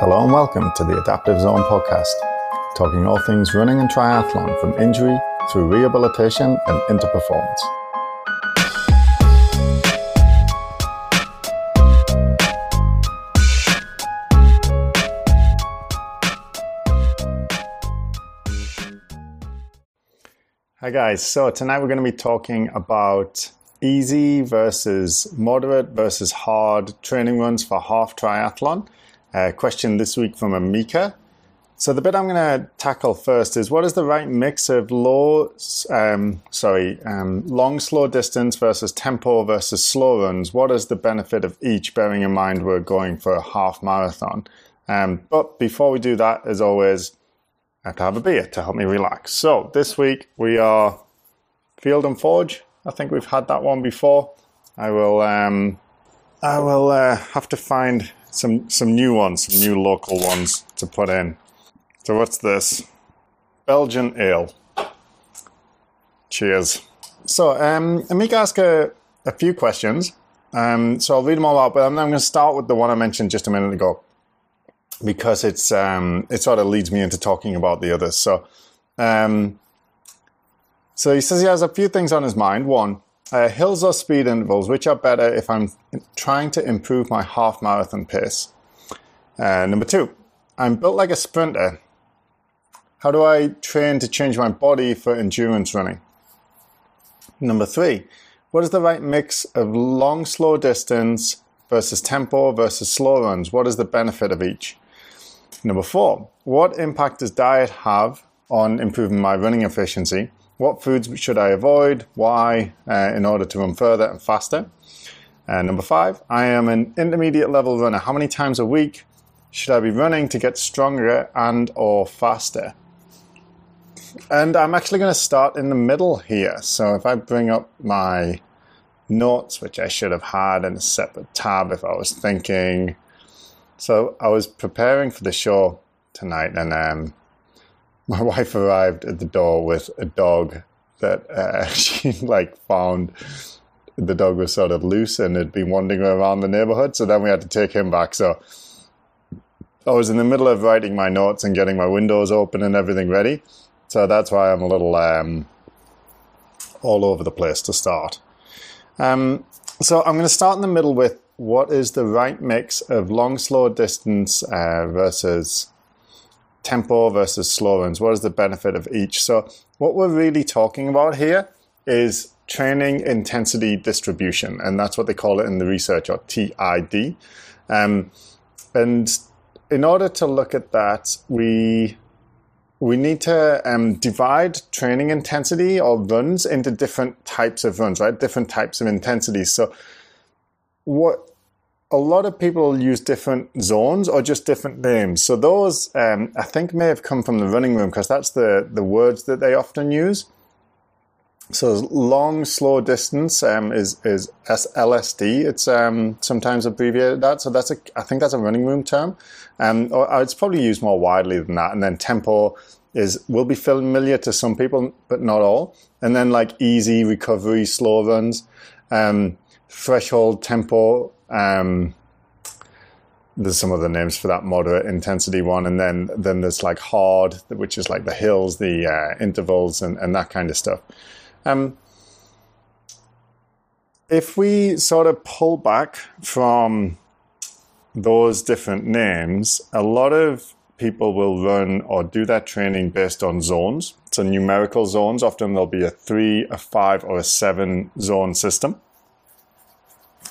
Hello and welcome to the Adaptive Zone podcast, talking all things running and triathlon from injury through rehabilitation and into performance. Hi guys, so tonight we're going to be talking about easy versus moderate versus hard training runs for half triathlon. Uh, question this week from Emeka. So the bit I'm going to tackle first is what is the right mix of low, um, sorry, um, long slow distance versus tempo versus slow runs? What is the benefit of each? Bearing in mind we're going for a half marathon. Um, but before we do that, as always, I have to have a beer to help me relax. So this week we are Field and Forge. I think we've had that one before. I will, um, I will uh, have to find some some new ones, some new local ones to put in. So what's this? Belgian ale. Cheers. So um, Emeka asked a, a few questions. Um, so I'll read them all out, but I'm, I'm going to start with the one I mentioned just a minute ago because it's um, it sort of leads me into talking about the others. So, um, so he says he has a few things on his mind. One, uh, hills or speed intervals, which are better if I'm trying to improve my half marathon pace? Uh, number two, I'm built like a sprinter. How do I train to change my body for endurance running? Number three, what is the right mix of long, slow distance versus tempo versus slow runs? What is the benefit of each? Number four, what impact does diet have on improving my running efficiency? What foods should I avoid? Why? Uh, in order to run further and faster. And number five, I am an intermediate level runner. How many times a week should I be running to get stronger and or faster? And I'm actually going to start in the middle here. So if I bring up my notes, which I should have had in a separate tab if I was thinking. So I was preparing for the show tonight and um, my wife arrived at the door with a dog that uh, she like found the dog was sort of loose and had been wandering around the neighborhood. So then we had to take him back. So I was in the middle of writing my notes and getting my windows open and everything ready. So that's why I'm a little um, all over the place to start. Um, so I'm going to start in the middle with what is the right mix of long, slow distance uh, versus tempo versus slow runs? What is the benefit of each? So, what we're really talking about here is training intensity distribution, and that's what they call it in the research, or TID. Um, and in order to look at that, we we need to um, divide training intensity or runs into different types of runs, right? Different types of intensities. So, what a lot of people use different zones or just different names. So those, um, I think, may have come from the running room because that's the the words that they often use. So long, slow distance um, is is LSD. It's um, sometimes abbreviated that. So that's a I think that's a running room term. Um, or it's probably used more widely than that. And then tempo is will be familiar to some people, but not all. And then like easy recovery, slow runs, um, threshold tempo um, there's some other names for that moderate intensity one, and then then there's like hard, which is like the hills, the uh, intervals, and, and that kind of stuff. Um, if we sort of pull back from those different names, a lot of people will run or do that training based on zones. So numerical zones. Often there'll be a three, a five, or a seven zone system.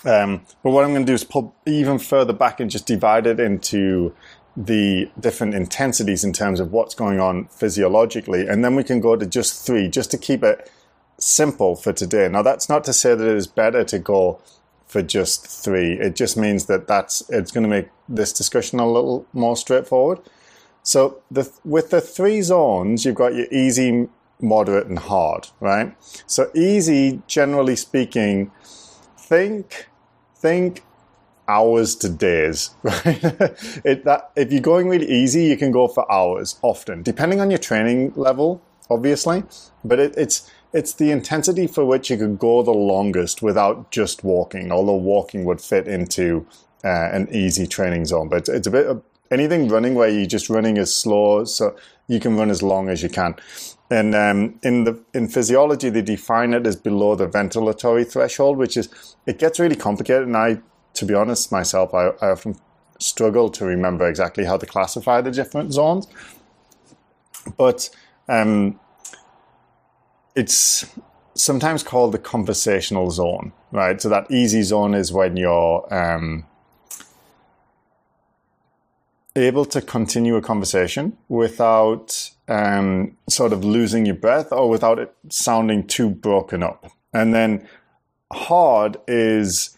Um, but what I'm going to do is pull even further back and just divide it into the different intensities in terms of what's going on physiologically. And then we can go to just three, just to keep it simple for today. Now, that's not to say that it is better to go for just three. It just means that that's, it's going to make this discussion a little more straightforward. So the, with the three zones, you've got your easy, moderate, and hard, right? So easy, generally speaking, think think hours to days, right? it, that, if you're going really easy, you can go for hours often, depending on your training level, obviously. But it, it's it's the intensity for which you could go the longest without just walking, although walking would fit into uh, an easy training zone. But it's, it's a bit anything running where you're just running as slow, so you can run as long as you can. And um, in the in physiology, they define it as below the ventilatory threshold, which is it gets really complicated. And I, to be honest, myself, I, I often struggle to remember exactly how to classify the different zones. But um, it's sometimes called the conversational zone, right? So that easy zone is when you're um, able to continue a conversation without um, sort of losing your breath or without it sounding too broken up. And then hard is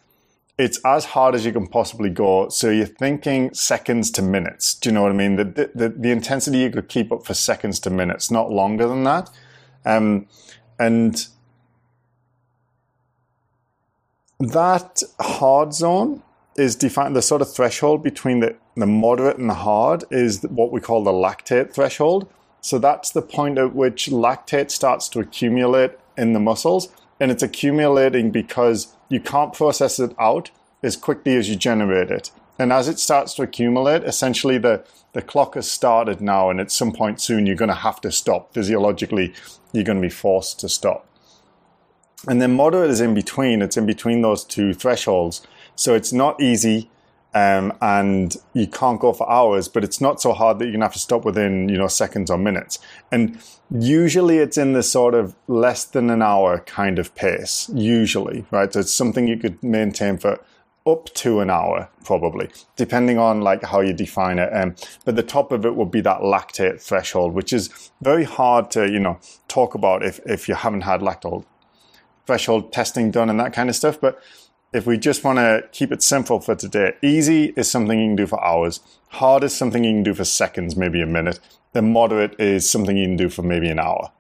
it's as hard as you can possibly go. So you're thinking seconds to minutes. Do you know what I mean? The, the, the intensity you could keep up for seconds to minutes, not longer than that. Um, and that hard zone is defined, the sort of threshold between the, the moderate and the hard is what we call the lactate threshold. So that's the point at which lactate starts to accumulate in the muscles. And it's accumulating because you can't process it out as quickly as you generate it. And as it starts to accumulate, essentially the, the clock has started now, and at some point soon you're going to have to stop. Physiologically, you're going to be forced to stop. And then moderate is in between. It's in between those two thresholds. So it's not easy um, and you can't go for hours, but it's not so hard that you're gonna have to stop within you know seconds or minutes. And usually it's in the sort of less than an hour kind of pace. Usually, right? So it's something you could maintain for up to an hour, probably, depending on like how you define it. Um, but the top of it would be that lactate threshold, which is very hard to you know talk about if if you haven't had lactate threshold testing done and that kind of stuff. But if we just want to keep it simple for today, easy is something you can do for hours. Hard is something you can do for seconds, maybe a minute. The moderate is something you can do for maybe an hour.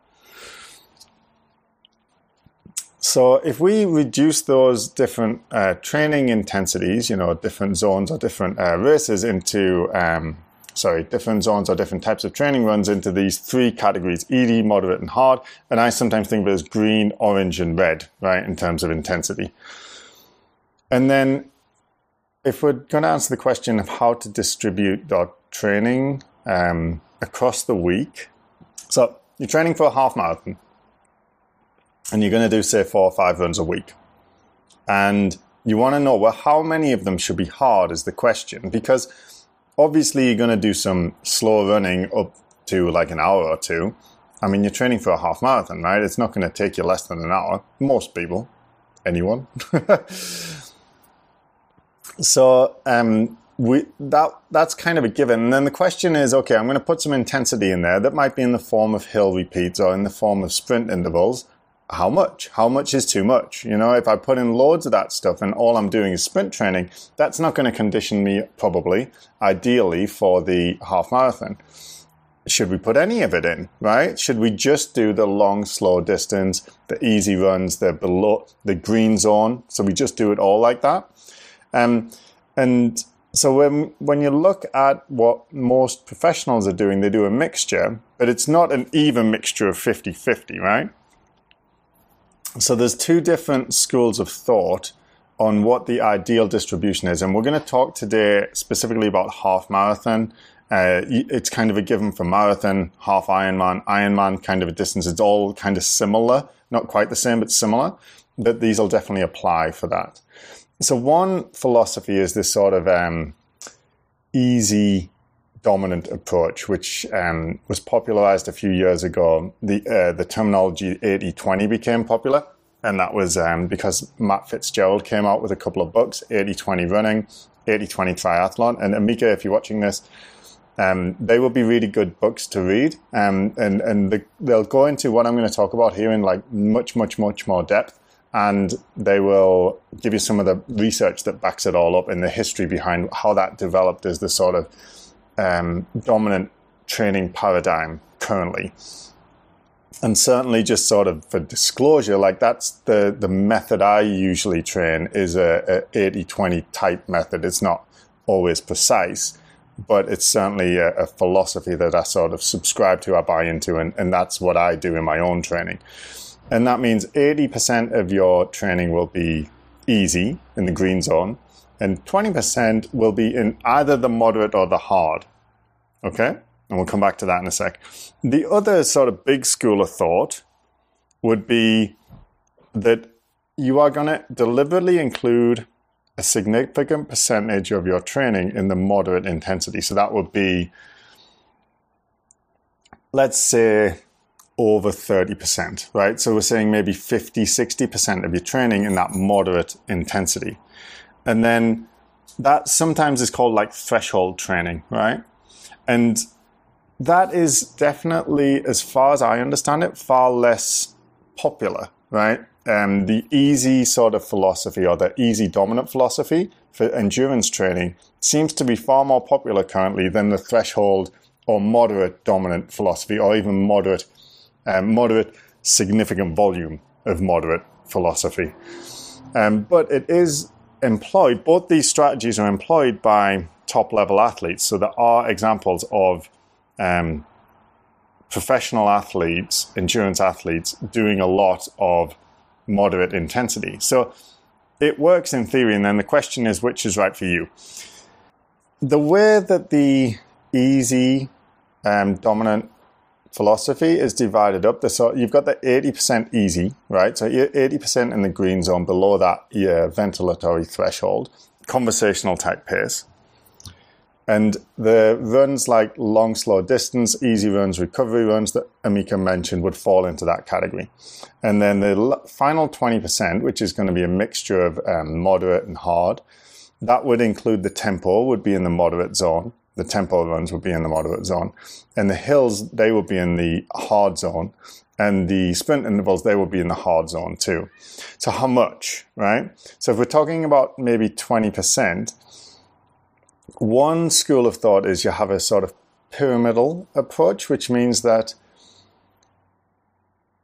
So if we reduce those different uh, training intensities, you know, different zones or different uh, races into um, sorry, different zones or different types of training runs into these three categories, easy, moderate, and hard. And I sometimes think of it as green, orange, and red, right, in terms of intensity. And then if we're going to answer the question of how to distribute our training um, across the week, so you're training for a half marathon and you're going to do, say, four or five runs a week. And you want to know, well, how many of them should be hard is the question because obviously you're going to do some slow running up to like an hour or two. I mean, you're training for a half marathon, right? It's not going to take you less than an hour. Most people, anyone. so um, we that that's kind of a given. And then the question is, okay, I'm going to put some intensity in there. That might be in the form of hill repeats or in the form of sprint intervals how much? How much is too much? You know, if I put in loads of that stuff and all I'm doing is sprint training, that's not going to condition me probably, ideally, for the half marathon. Should we put any of it in, right? Should we just do the long, slow distance, the easy runs, the below the green zone? So we just do it all like that. Um, and so when when you look at what most professionals are doing, they do a mixture, but it's not an even mixture of 50-50, right? So there's two different schools of thought on what the ideal distribution is, and we're going to talk today specifically about half marathon. Uh, it's kind of a given for marathon, half Ironman, Ironman kind of a distance. It's all kind of similar, not quite the same, but similar. But these will definitely apply for that. So one philosophy is this sort of um, easy dominant approach, which um, was popularized a few years ago. The, uh, the terminology 80 20 became popular. And that was um, because Matt Fitzgerald came out with a couple of books 80 20 running, 80 20 triathlon. And Emeka, if you're watching this, um, they will be really good books to read. Um, and and the, they'll go into what I'm going to talk about here in like much, much, much more depth. And they will give you some of the research that backs it all up and the history behind how that developed as the sort of um, dominant training paradigm currently. And certainly, just sort of for disclosure, like that's the, the method I usually train is a, a 80 20 type method. It's not always precise, but it's certainly a, a, philosophy that I sort of subscribe to, I buy into, and, and that's what I do in my own training. And that means 80% of your training will be easy in the green zone, and 20% will be in either the moderate or the hard. Okay? And we'll come back to that in a sec. The other sort of big school of thought would be that you are going to deliberately include a significant percentage of your training in the moderate intensity. So that would be, let's say, over 30%, right? So we're saying maybe 50, 60% of your training in that moderate intensity. And then that sometimes is called like threshold training, right? And that is definitely, as far as I understand it, far less popular, right? Um, the easy sort of philosophy or the easy dominant philosophy for endurance training seems to be far more popular currently than the threshold or moderate dominant philosophy or even moderate, um, moderate significant volume of moderate philosophy. Um, but it is employed, both these strategies are employed by top level athletes. So there are examples of um, professional athletes, endurance athletes, doing a lot of moderate intensity. So it works in theory, and then the question is which is right for you. The way that the easy um, dominant philosophy is divided up. So you've got the 80% easy, right? So you're 80% in the green zone below that your ventilatory threshold, conversational type pace. And the runs like long, slow distance, easy runs, recovery runs that Emeka mentioned would fall into that category. And then the final 20%, which is going to be a mixture of um, moderate and hard, that would include the tempo, would be in the moderate zone. The tempo runs would be in the moderate zone. And the hills, they would be in the hard zone. And the sprint intervals, they would be in the hard zone too. So how much, right? So if we're talking about maybe 20%, one school of thought is you have a sort of pyramidal approach, which means that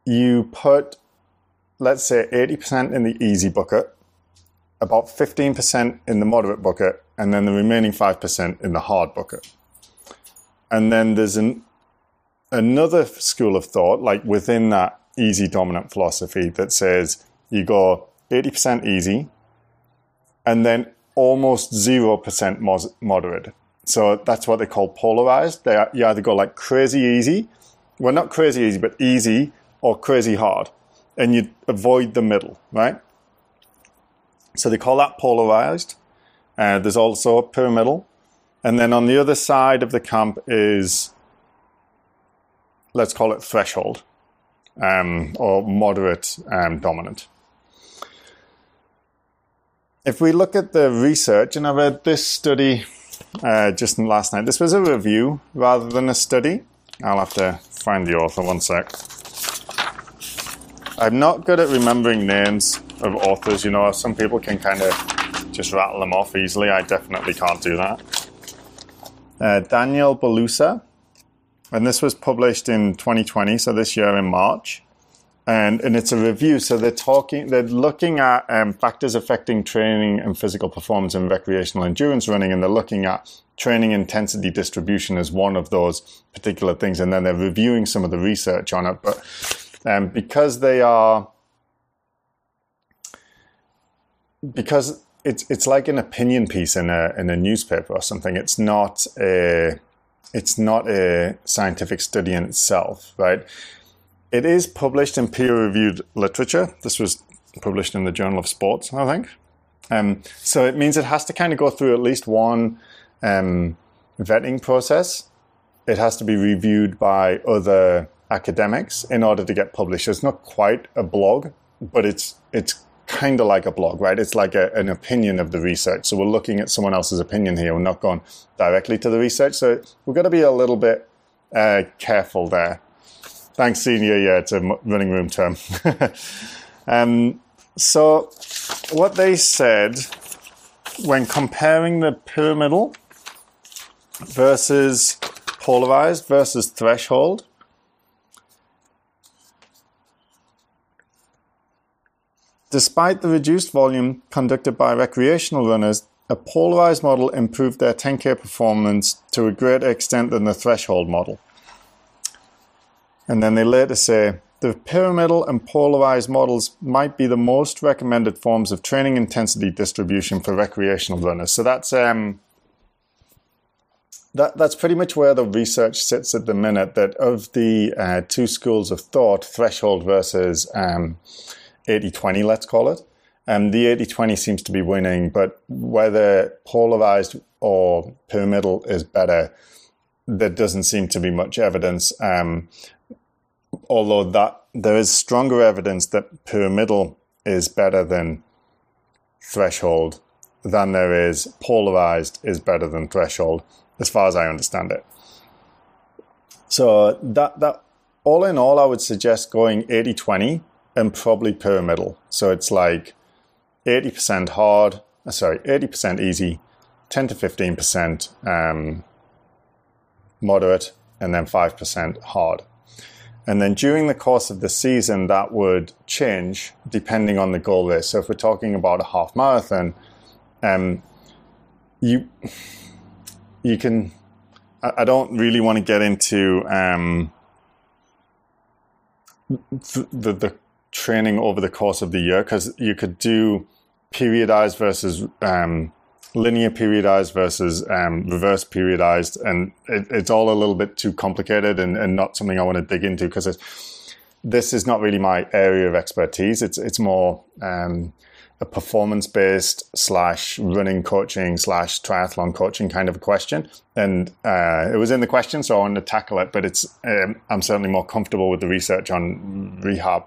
you put, let's say, 80% in the easy bucket, about 15% in the moderate bucket, and then the remaining 5% in the hard bucket. And then there's an, another school of thought, like within that easy dominant philosophy, that says you go 80% easy, and then almost 0% moderate. So that's what they call polarized. They you either go like crazy easy, well, not crazy easy, but easy or crazy hard. And you avoid the middle, right? So they call that polarized. Uh, there's also a pyramidal. And then on the other side of the camp is, let's call it threshold um, or moderate um, dominant if we look at the research, and I read this study uh, just last night. This was a review rather than a study. I'll have to find the author one sec. I'm not good at remembering names of authors. You know, some people can kind of just rattle them off easily. I definitely can't do that. Uh, Daniel Boullosa, and this was published in 2020, so this year in March and and it's a review. So they're talking, they're looking at um, factors affecting training and physical performance in recreational endurance running, and they're looking at training intensity distribution as one of those particular things, and then they're reviewing some of the research on it. But um, because they are, because it's it's like an opinion piece in a in a newspaper or something. It's not a it's not a scientific study in itself, right? It is published in peer-reviewed literature. This was published in the Journal of Sports, I think. Um, so it means it has to kind of go through at least one um, vetting process. It has to be reviewed by other academics in order to get published. It's not quite a blog, but it's it's kind of like a blog, right? It's like a, an opinion of the research. So we're looking at someone else's opinion here. We're not going directly to the research. So we've got to be a little bit uh, careful there. Thanks, senior. Yeah, it's a running room term. um, so, what they said when comparing the pyramidal versus polarized versus threshold, Despite the reduced volume conducted by recreational runners, a polarized model improved their 10K performance to a greater extent than the threshold model. And then they later say the pyramidal and polarized models might be the most recommended forms of training intensity distribution for recreational runners. So that's um, that that's pretty much where the research sits at the minute. That of the uh, two schools of thought, threshold versus um, 80-20, let's call it. Um, the 80-20 seems to be winning, but whether polarized or pyramidal is better, there doesn't seem to be much evidence. Um, although that there is stronger evidence that pyramidal is better than threshold than there is polarized is better than threshold, as far as I understand it. So that that all in all, I would suggest going 80-20 and probably pyramidal. So it's like 80% hard, uh, sorry, 80% easy, 10 to 15% um, moderate, and then 5% hard. And then during the course of the season, that would change depending on the goal list. So if we're talking about a half marathon, um, you you can. I, I don't really want to get into um, the the training over the course of the year because you could do periodized versus um, linear periodized versus um, reverse periodized, and it, it's all a little bit too complicated and, and not something I want to dig into because this is not really my area of expertise. It's it's more um, a performance based slash running coaching slash triathlon coaching kind of a question, and uh, it was in the question, so I wanted to tackle it. But it's um, I'm certainly more comfortable with the research on rehab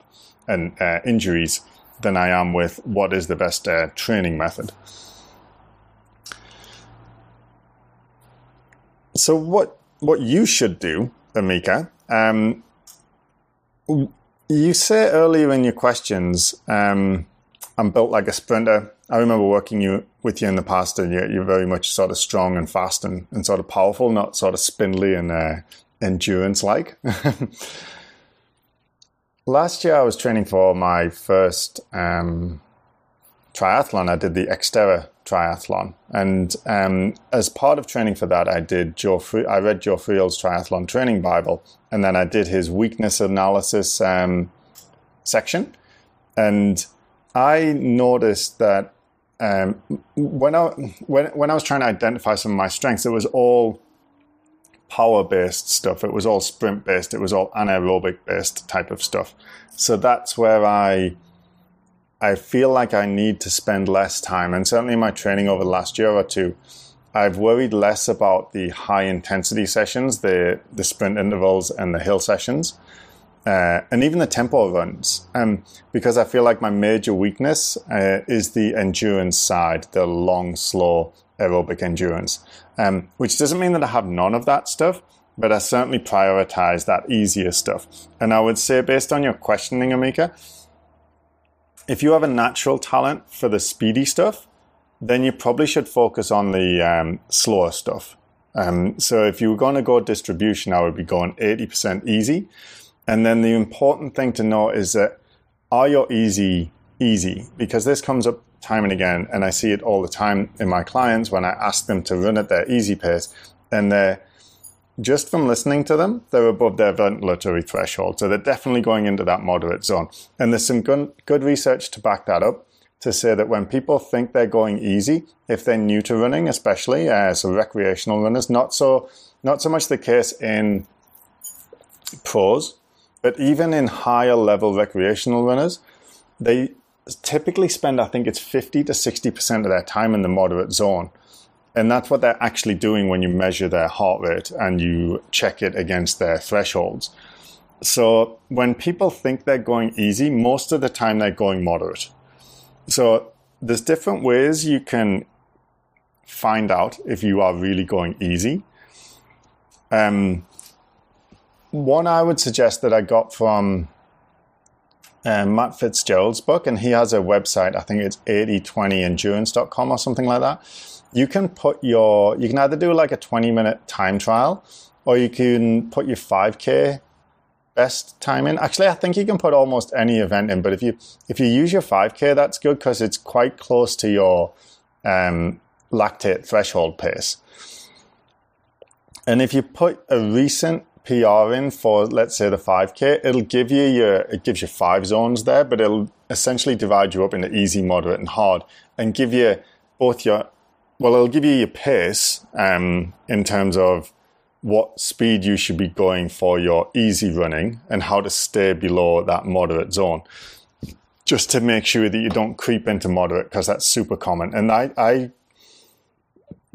and uh, injuries than I am with what is the best uh, training method. So what what you should do, Emeka? Um, you say earlier in your questions, um, I'm built like a sprinter. I remember working you with you in the past, and you're, you're very much sort of strong and fast and, and sort of powerful, not sort of spindly and uh, endurance like. Last year, I was training for my first um, triathlon. I did the Xterra triathlon. And um, as part of training for that, I did Joe. I read Joe Friel's triathlon training Bible, and then I did his weakness analysis um, section. And I noticed that um, when I when when I was trying to identify some of my strengths, it was all power based stuff. It was all sprint based. It was all anaerobic based type of stuff. So that's where I I feel like I need to spend less time, and certainly in my training over the last year or two, I've worried less about the high intensity sessions, the the sprint intervals and the hill sessions, uh, and even the tempo runs, um, because I feel like my major weakness uh, is the endurance side, the long, slow aerobic endurance. Um, which doesn't mean that I have none of that stuff, but I certainly prioritize that easier stuff. And I would say, based on your questioning, Emeka, if you have a natural talent for the speedy stuff, then you probably should focus on the um, slower stuff. Um, so if you were going to go distribution, I would be going 80% easy. And then the important thing to know is that are your easy easy? Because this comes up time and again, and I see it all the time in my clients when I ask them to run at their easy pace, and they're just from listening to them, they're above their ventilatory threshold. So they're definitely going into that moderate zone. And there's some good, good research to back that up to say that when people think they're going easy, if they're new to running, especially uh, so recreational runners, not so not so much the case in pros, but even in higher level recreational runners, they typically spend I think it's 50 to 60 percent of their time in the moderate zone. And that's what they're actually doing when you measure their heart rate and you check it against their thresholds. So when people think they're going easy, most of the time they're going moderate. So there's different ways you can find out if you are really going easy. Um, one I would suggest that I got from um, Matt Fitzgerald's book, and he has a website, I think it's 8020endurance.com or something like that you can put your, you can either do like a 20 minute time trial or you can put your 5K best time in. Actually, I think you can put almost any event in, but if you, if you use your 5K, that's good because it's quite close to your um, lactate threshold pace. And if you put a recent PR in for let's say the 5k, it'll give you your it gives you five zones there, but it'll essentially divide you up into easy, moderate, and hard, and give you both your well, it'll give you your pace um, in terms of what speed you should be going for your easy running and how to stay below that moderate zone. Just to make sure that you don't creep into moderate because that's super common. And I, I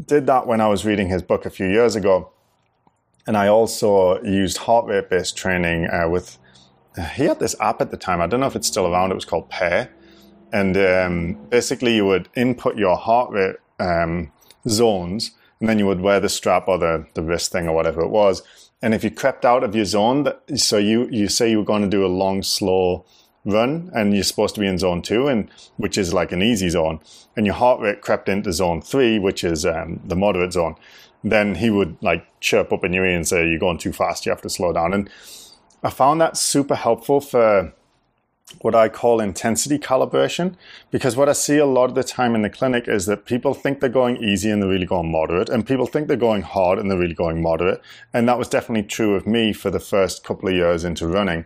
did that when I was reading his book a few years ago and I also used heart rate based training uh, with, he had this app at the time. I don't know if it's still around. It was called PEAR. And um, basically, you would input your heart rate um, zones, and then you would wear the strap or the, the wrist thing or whatever it was. And if you crept out of your zone, so you, you say you were going to do a long, slow run and you're supposed to be in zone two and which is like an easy zone and your heart rate crept into zone three which is um, the moderate zone then he would like chirp up in your ear and say, You're going too fast, you have to slow down. And I found that super helpful for what I call intensity calibration, because what I see a lot of the time in the clinic is that people think they're going easy and they're really going moderate, and people think they're going hard and they're really going moderate. And that was definitely true of me for the first couple of years into running.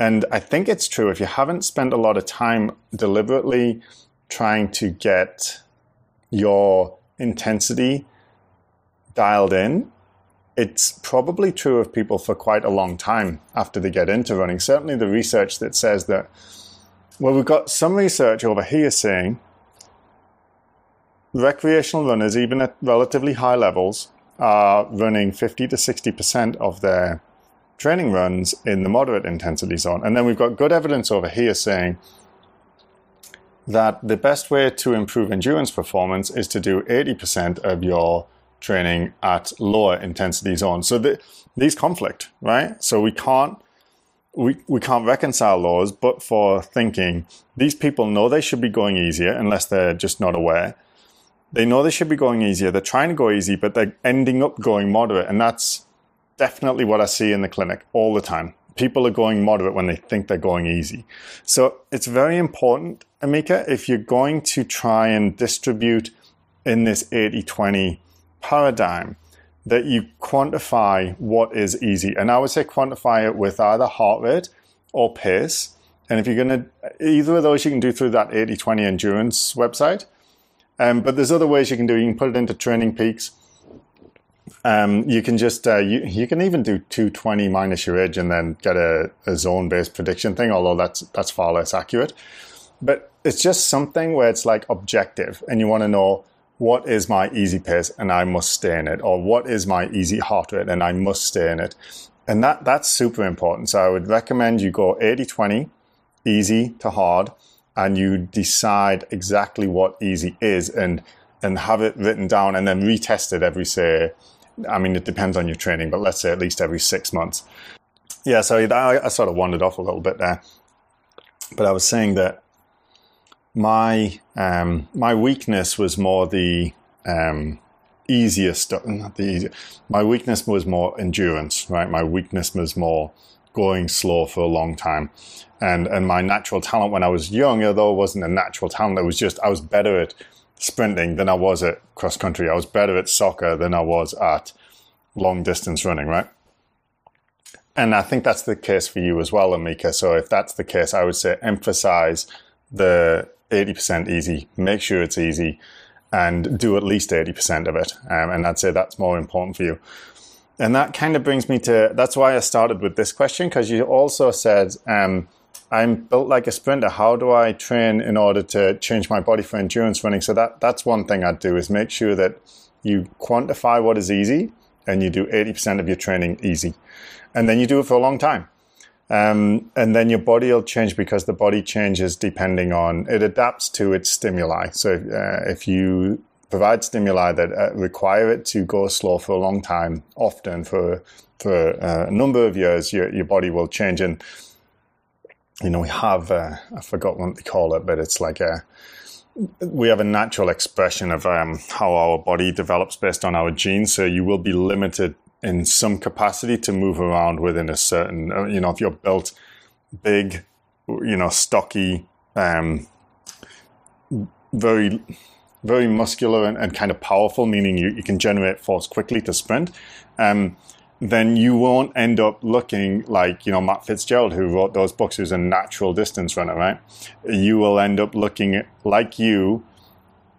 And I think it's true if you haven't spent a lot of time deliberately trying to get your intensity dialed in, it's probably true of people for quite a long time after they get into running. Certainly, the research that says that, well, we've got some research over here saying recreational runners, even at relatively high levels, are running 50 to 60% of their training runs in the moderate intensity zone. And then we've got good evidence over here saying that the best way to improve endurance performance is to do 80% of your training at lower intensity zones. So the, these conflict, right? So we can't we, we can't reconcile those, but for thinking these people know they should be going easier unless they're just not aware. They know they should be going easier. They're trying to go easy, but they're ending up going moderate. And that's definitely what I see in the clinic all the time. People are going moderate when they think they're going easy. So it's very important, Emeka, if you're going to try and distribute in this 80 20 paradigm that you quantify what is easy. And I would say quantify it with either heart rate or pace. And if you're going to, either of those you can do through that 80 20 endurance website. Um, but there's other ways you can do. You can put it into training peaks. Um, you can just, uh, you, you can even do 220 minus your age and then get a, a zone based prediction thing, although that's, that's far less accurate. But it's just something where it's like objective and you want to know what is my easy pace and I must stay in it, or what is my easy heart rate and I must stay in it. And that, that's super important. So I would recommend you go 80 20, easy to hard, and you decide exactly what easy is and, and have it written down and then retest it every, say, I mean, it depends on your training, but let's say at least every six months. Yeah, so I, I sort of wandered off a little bit there. But I was saying that my um, my weakness was more the um, easier stuff. Not the. My weakness was more endurance. Right. My weakness was more going slow for a long time, and and my natural talent when I was young, although it wasn't a natural talent, it was just I was better at sprinting than I was at cross country. I was better at soccer than I was at long distance running. Right. And I think that's the case for you as well, Emeka. So if that's the case, I would say emphasize the 80% easy, make sure it's easy, and do at least 80% of it. Um, and I'd say that's more important for you. And that kind of brings me to that's why I started with this question, because you also said, um, I'm built like a sprinter. How do I train in order to change my body for endurance running? So that that's one thing I'd do is make sure that you quantify what is easy and you do 80% of your training easy. And then you do it for a long time. Um, and then your body will change because the body changes depending on it adapts to its stimuli. So uh, if you provide stimuli that uh, require it to go slow for a long time, often for for uh, a number of years, your your body will change. And you know we have uh, I forgot what they call it, but it's like a we have a natural expression of um, how our body develops based on our genes. So you will be limited in some capacity to move around within a certain, uh, you know, if you're built big, you know, stocky, um, very, very muscular and, and, kind of powerful, meaning you, you can generate force quickly to sprint. Um, then you won't end up looking like, you know, Matt Fitzgerald, who wrote those books, who's a natural distance runner, right? You will end up looking like you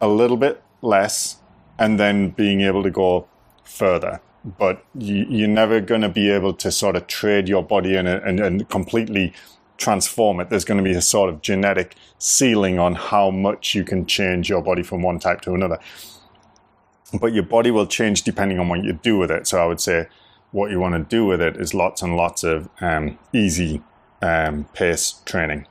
a little bit less and then being able to go further. But you, are never going to be able to sort of trade your body in and, and completely transform it. There's going to be a sort of genetic ceiling on how much you can change your body from one type to another. But your body will change depending on what you do with it. So I would say what you want to do with it is lots and lots of um, easy um, pace training.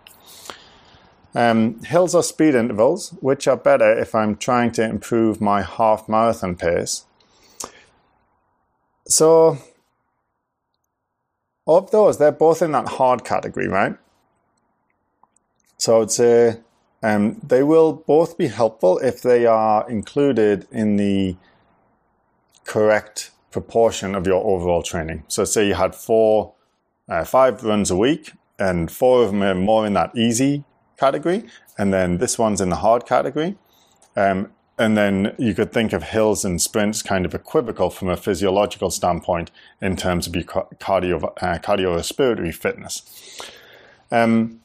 Um, hills or speed intervals, which are better if I'm trying to improve my half marathon pace. So, of those, they're both in that hard category, right? So I would say um, they will both be helpful if they are included in the correct proportion of your overall training. So say you had four, uh, five runs a week, and four of them are more in that easy category, and then this one's in the hard category. Um, and then you could think of hills and sprints kind of equivocal from a physiological standpoint in terms of your cardio, uh, cardiorespiratory fitness. Um,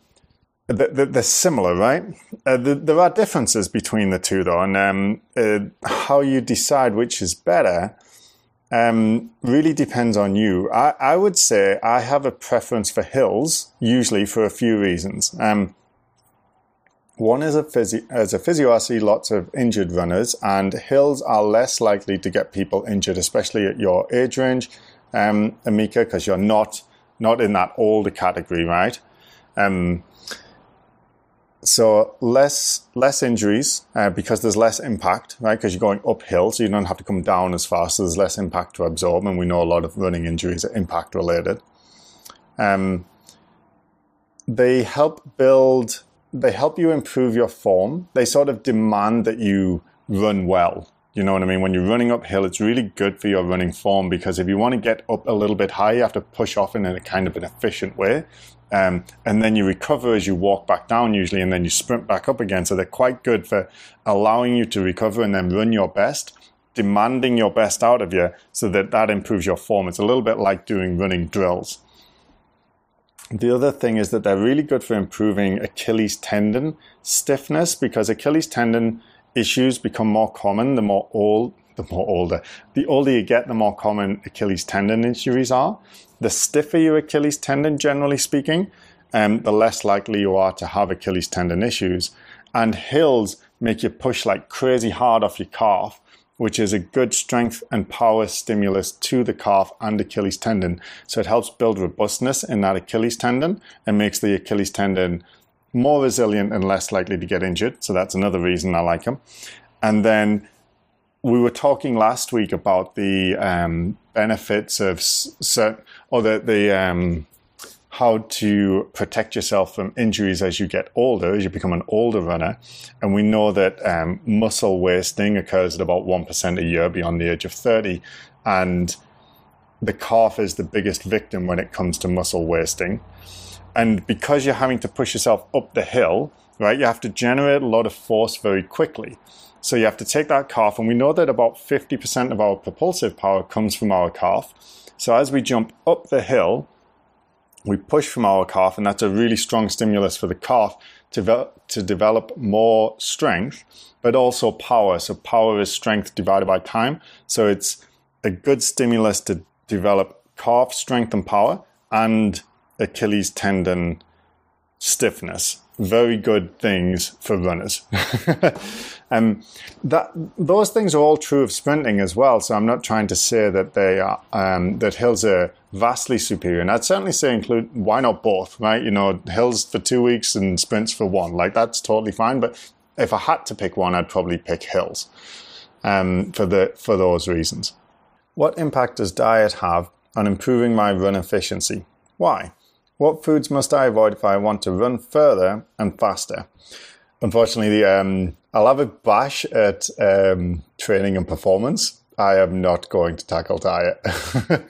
they're similar, right? Uh, there are differences between the two, though, and um, uh, how you decide which is better um, really depends on you. I, I, would say I have a preference for hills, usually for a few reasons. Um, one is a physio, as a physio, I see lots of injured runners, and hills are less likely to get people injured, especially at your age range, um, Emeka, because you're not not in that older category, right? Um, so less less injuries uh, because there's less impact, right? Because you're going uphill, so you don't have to come down as fast. So there's less impact to absorb, and we know a lot of running injuries are impact related. Um, they help build. They help you improve your form. They sort of demand that you run well. You know what I mean? When you're running uphill, it's really good for your running form because if you want to get up a little bit high, you have to push off in a kind of an efficient way. Um, and then you recover as you walk back down usually, and then you sprint back up again. So they're quite good for allowing you to recover and then run your best, demanding your best out of you so that that improves your form. It's a little bit like doing running drills. The other thing is that they're really good for improving Achilles tendon stiffness because Achilles tendon issues become more common the more old the more older. The older you get, the more common Achilles tendon injuries are. The stiffer your Achilles tendon, generally speaking, um, the less likely you are to have Achilles tendon issues. And hills make you push like crazy hard off your calf, which is a good strength and power stimulus to the calf and Achilles tendon. So it helps build robustness in that Achilles tendon and makes the Achilles tendon more resilient and less likely to get injured. So that's another reason I like them. And then we were talking last week about the um, benefits of certain, or the, the um, how to protect yourself from injuries as you get older, as you become an older runner. And we know that um, muscle wasting occurs at about 1% a year beyond the age of 30. And the calf is the biggest victim when it comes to muscle wasting. And because you're having to push yourself up the hill, right, you have to generate a lot of force very quickly. So you have to take that calf, and we know that about 50% of our propulsive power comes from our calf. So as we jump up the hill, we push from our calf, and that's a really strong stimulus for the calf to, to develop more strength, but also power. So power is strength divided by time. So it's a good stimulus to develop calf strength and power and Achilles tendon stiffness very good things for runners. um, that those things are all true of sprinting as well. So I'm not trying to say that they are um, that hills are vastly superior. And I'd certainly say include why not both, right? You know, hills for two weeks and sprints for one. Like that's totally fine. But if I had to pick one, I'd probably pick hills um, for the for those reasons. What impact does diet have on improving my run efficiency? Why? What foods must I avoid if I want to run further and faster? Unfortunately, um, I'll have a bash at um, training and performance. I am not going to tackle diet.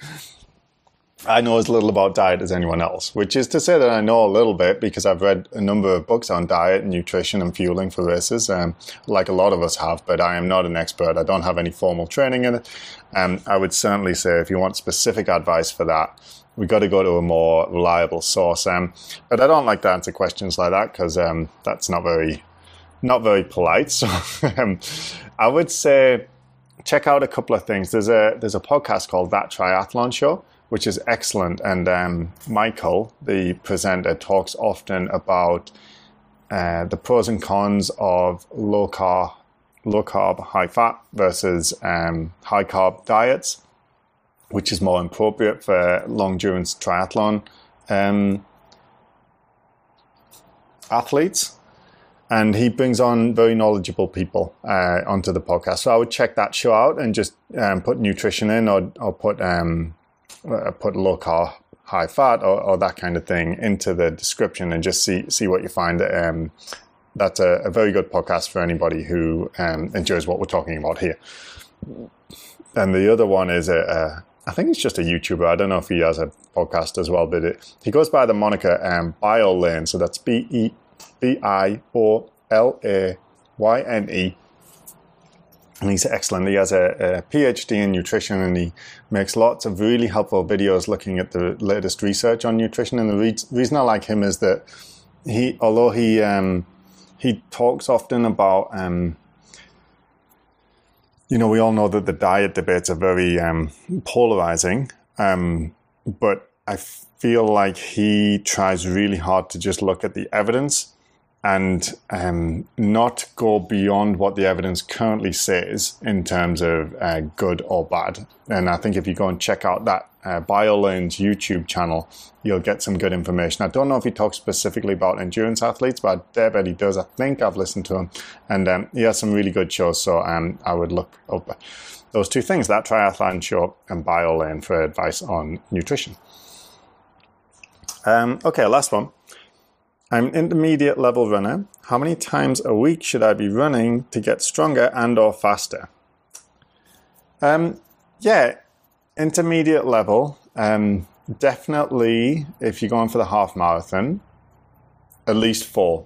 I know as little about diet as anyone else, which is to say that I know a little bit because I've read a number of books on diet nutrition and fueling for races, um, like a lot of us have, but I am not an expert. I don't have any formal training in it. Um, I would certainly say if you want specific advice for that, we got to go to a more reliable source. Um, but I don't like to answer questions like that because um, that's not very, not very polite. So um, I would say check out a couple of things. There's a there's a podcast called That Triathlon Show which is excellent. And um, Michael, the presenter, talks often about uh, the pros and cons of low carb, low carb, high fat versus um, high carb diets, which is more appropriate for long endurance triathlon um, athletes. And he brings on very knowledgeable people uh, onto the podcast. So I would check that show out and just um, put nutrition in or, or put um, uh, put low carb, high fat, or, or, that kind of thing into the description and just see see what you find. Um, that's a, a, very good podcast for anybody who um, enjoys what we're talking about here. And the other one is a, a I think it's just a YouTuber. I don't know if he has a podcast as well, but it, he goes by the moniker um, Biolayne. So that's B E B I O L A Y N E and he's excellent. He has a, a, PhD in nutrition and he makes lots of really helpful videos looking at the latest research on nutrition. And the re- reason I like him is that he, although he um, he talks often about, um, you know, we all know that the diet debates are very um, polarizing, um, but I feel like he tries really hard to just look at the evidence and um, not go beyond what the evidence currently says in terms of uh, good or bad. And I think if you go and check out that uh, Biolayne's YouTube channel, you'll get some good information. I don't know if he talks specifically about endurance athletes, but I dare bet he does. I think I've listened to him, and um, he has some really good shows. So um, I would look up those two things: that triathlon show and Biolayne for advice on nutrition. Um, okay, last one. I'm an intermediate level runner. How many times a week should I be running to get stronger and or faster? Um, yeah, intermediate level. Um, definitely, if you're going for the half marathon, at least four.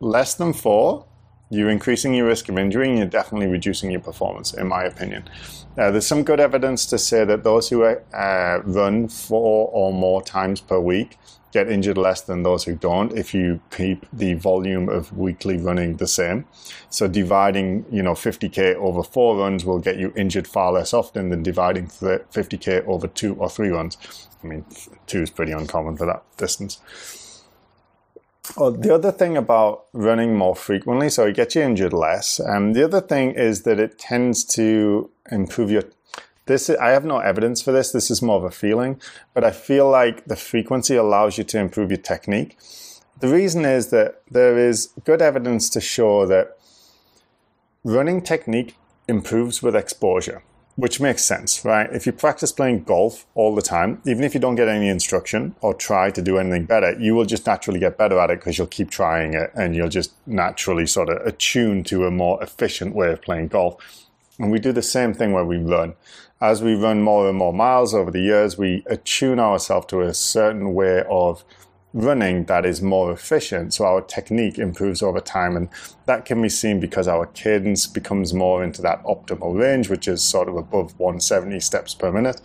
Less than four, you're increasing your risk of injury and you're definitely reducing your performance, in my opinion. Uh, there's some good evidence to say that those who uh, run four or more times per week get injured less than those who don't if you keep the volume of weekly running the same. So dividing, you know, 50k over four runs will get you injured far less often than dividing 50k over two or three runs. I mean, two is pretty uncommon for that distance. Well, the other thing about running more frequently, so it gets you injured less. And the other thing is that it tends to improve your this I have no evidence for this. This is more of a feeling, but I feel like the frequency allows you to improve your technique. The reason is that there is good evidence to show that running technique improves with exposure, which makes sense, right? If you practice playing golf all the time, even if you don't get any instruction or try to do anything better, you will just naturally get better at it because you'll keep trying it and you'll just naturally sort of attune to a more efficient way of playing golf. And we do the same thing where we run as we run more and more miles over the years, we attune ourselves to a certain way of running that is more efficient. So our technique improves over time. And that can be seen because our cadence becomes more into that optimal range, which is sort of above 170 steps per minute.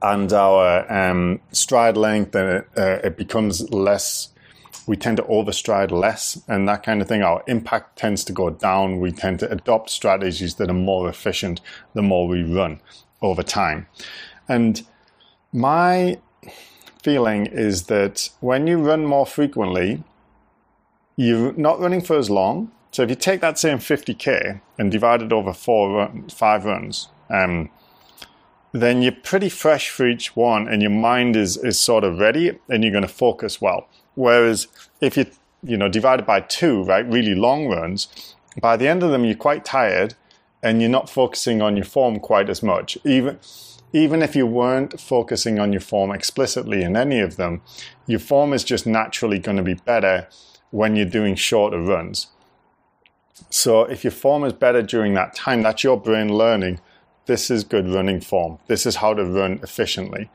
And our um, stride length, uh, it becomes less we tend to overstride less and that kind of thing. Our impact tends to go down. We tend to adopt strategies that are more efficient the more we run over time. And my feeling is that when you run more frequently, you're not running for as long. So if you take that same 50k and divide it over four, run, five runs, um, then you're pretty fresh for each one, and your mind is is sort of ready, and you're going to focus well. Whereas if you you know divide it by two, right, really long runs, by the end of them you're quite tired and you're not focusing on your form quite as much. Even even if you weren't focusing on your form explicitly in any of them, your form is just naturally going to be better when you're doing shorter runs. So if your form is better during that time, that's your brain learning, this is good running form. This is how to run efficiently.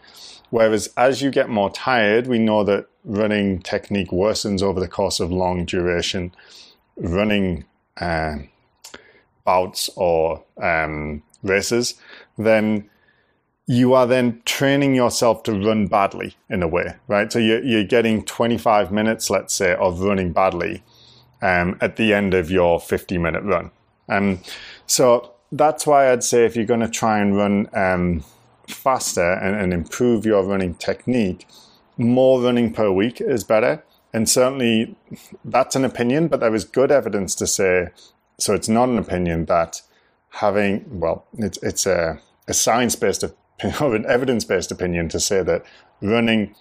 Whereas as you get more tired, we know that running technique worsens over the course of long duration running uh, bouts or um, races, then you are then training yourself to run badly in a way, right? So you're, you're getting 25 minutes, let's say, of running badly um, at the end of your 50 minute run. Um, so that's why I'd say if you're going to try and run um, faster and, and improve your running technique, more running per week is better. And certainly that's an opinion, but there is good evidence to say, so it's not an opinion that having, well, it's, it's a, a science based or an evidence based opinion to say that running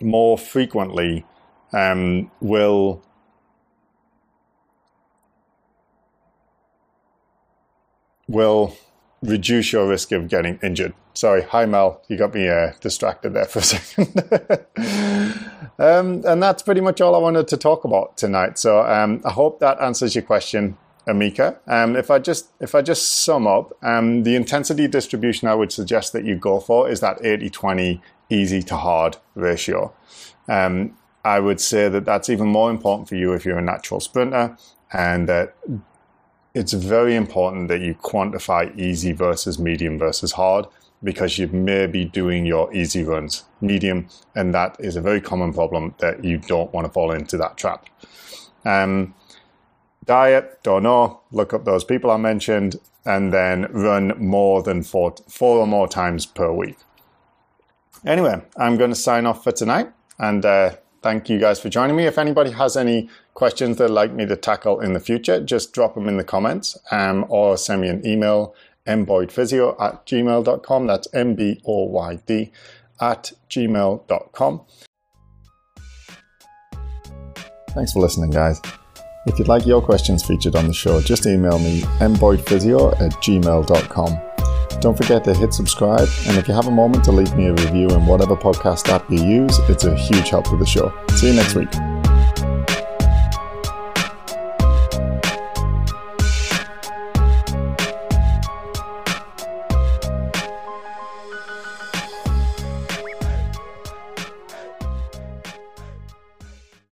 more frequently um, will will reduce your risk of getting injured. Sorry, hi Mel, you got me uh, distracted there for a second. um, and that's pretty much all I wanted to talk about tonight. So um, I hope that answers your question, Emeka. Um, if I just if I just sum up, um, the intensity distribution I would suggest that you go for is that 80-20 easy to hard ratio. Um, I would say that that's even more important for you if you're a natural sprinter, and that it's very important that you quantify easy versus medium versus hard because you may be doing your easy runs medium, and that is a very common problem that you don't want to fall into that trap. Um, diet, don't know, look up those people I mentioned, and then run more than four, four or more times per week. Anyway, I'm going to sign off for tonight, and uh, thank you guys for joining me. If anybody has any questions they'd like me to tackle in the future, just drop them in the comments um, or send me an email, mboydphysio at gmail.com. That's M B O Y D at gmail.com. Thanks for listening, guys. If you'd like your questions featured on the show, just email me mboydphysio at gmail.com. Don't forget to hit subscribe, and if you have a moment to leave me a review in whatever podcast app you use, it's a huge help with the show. See you next week.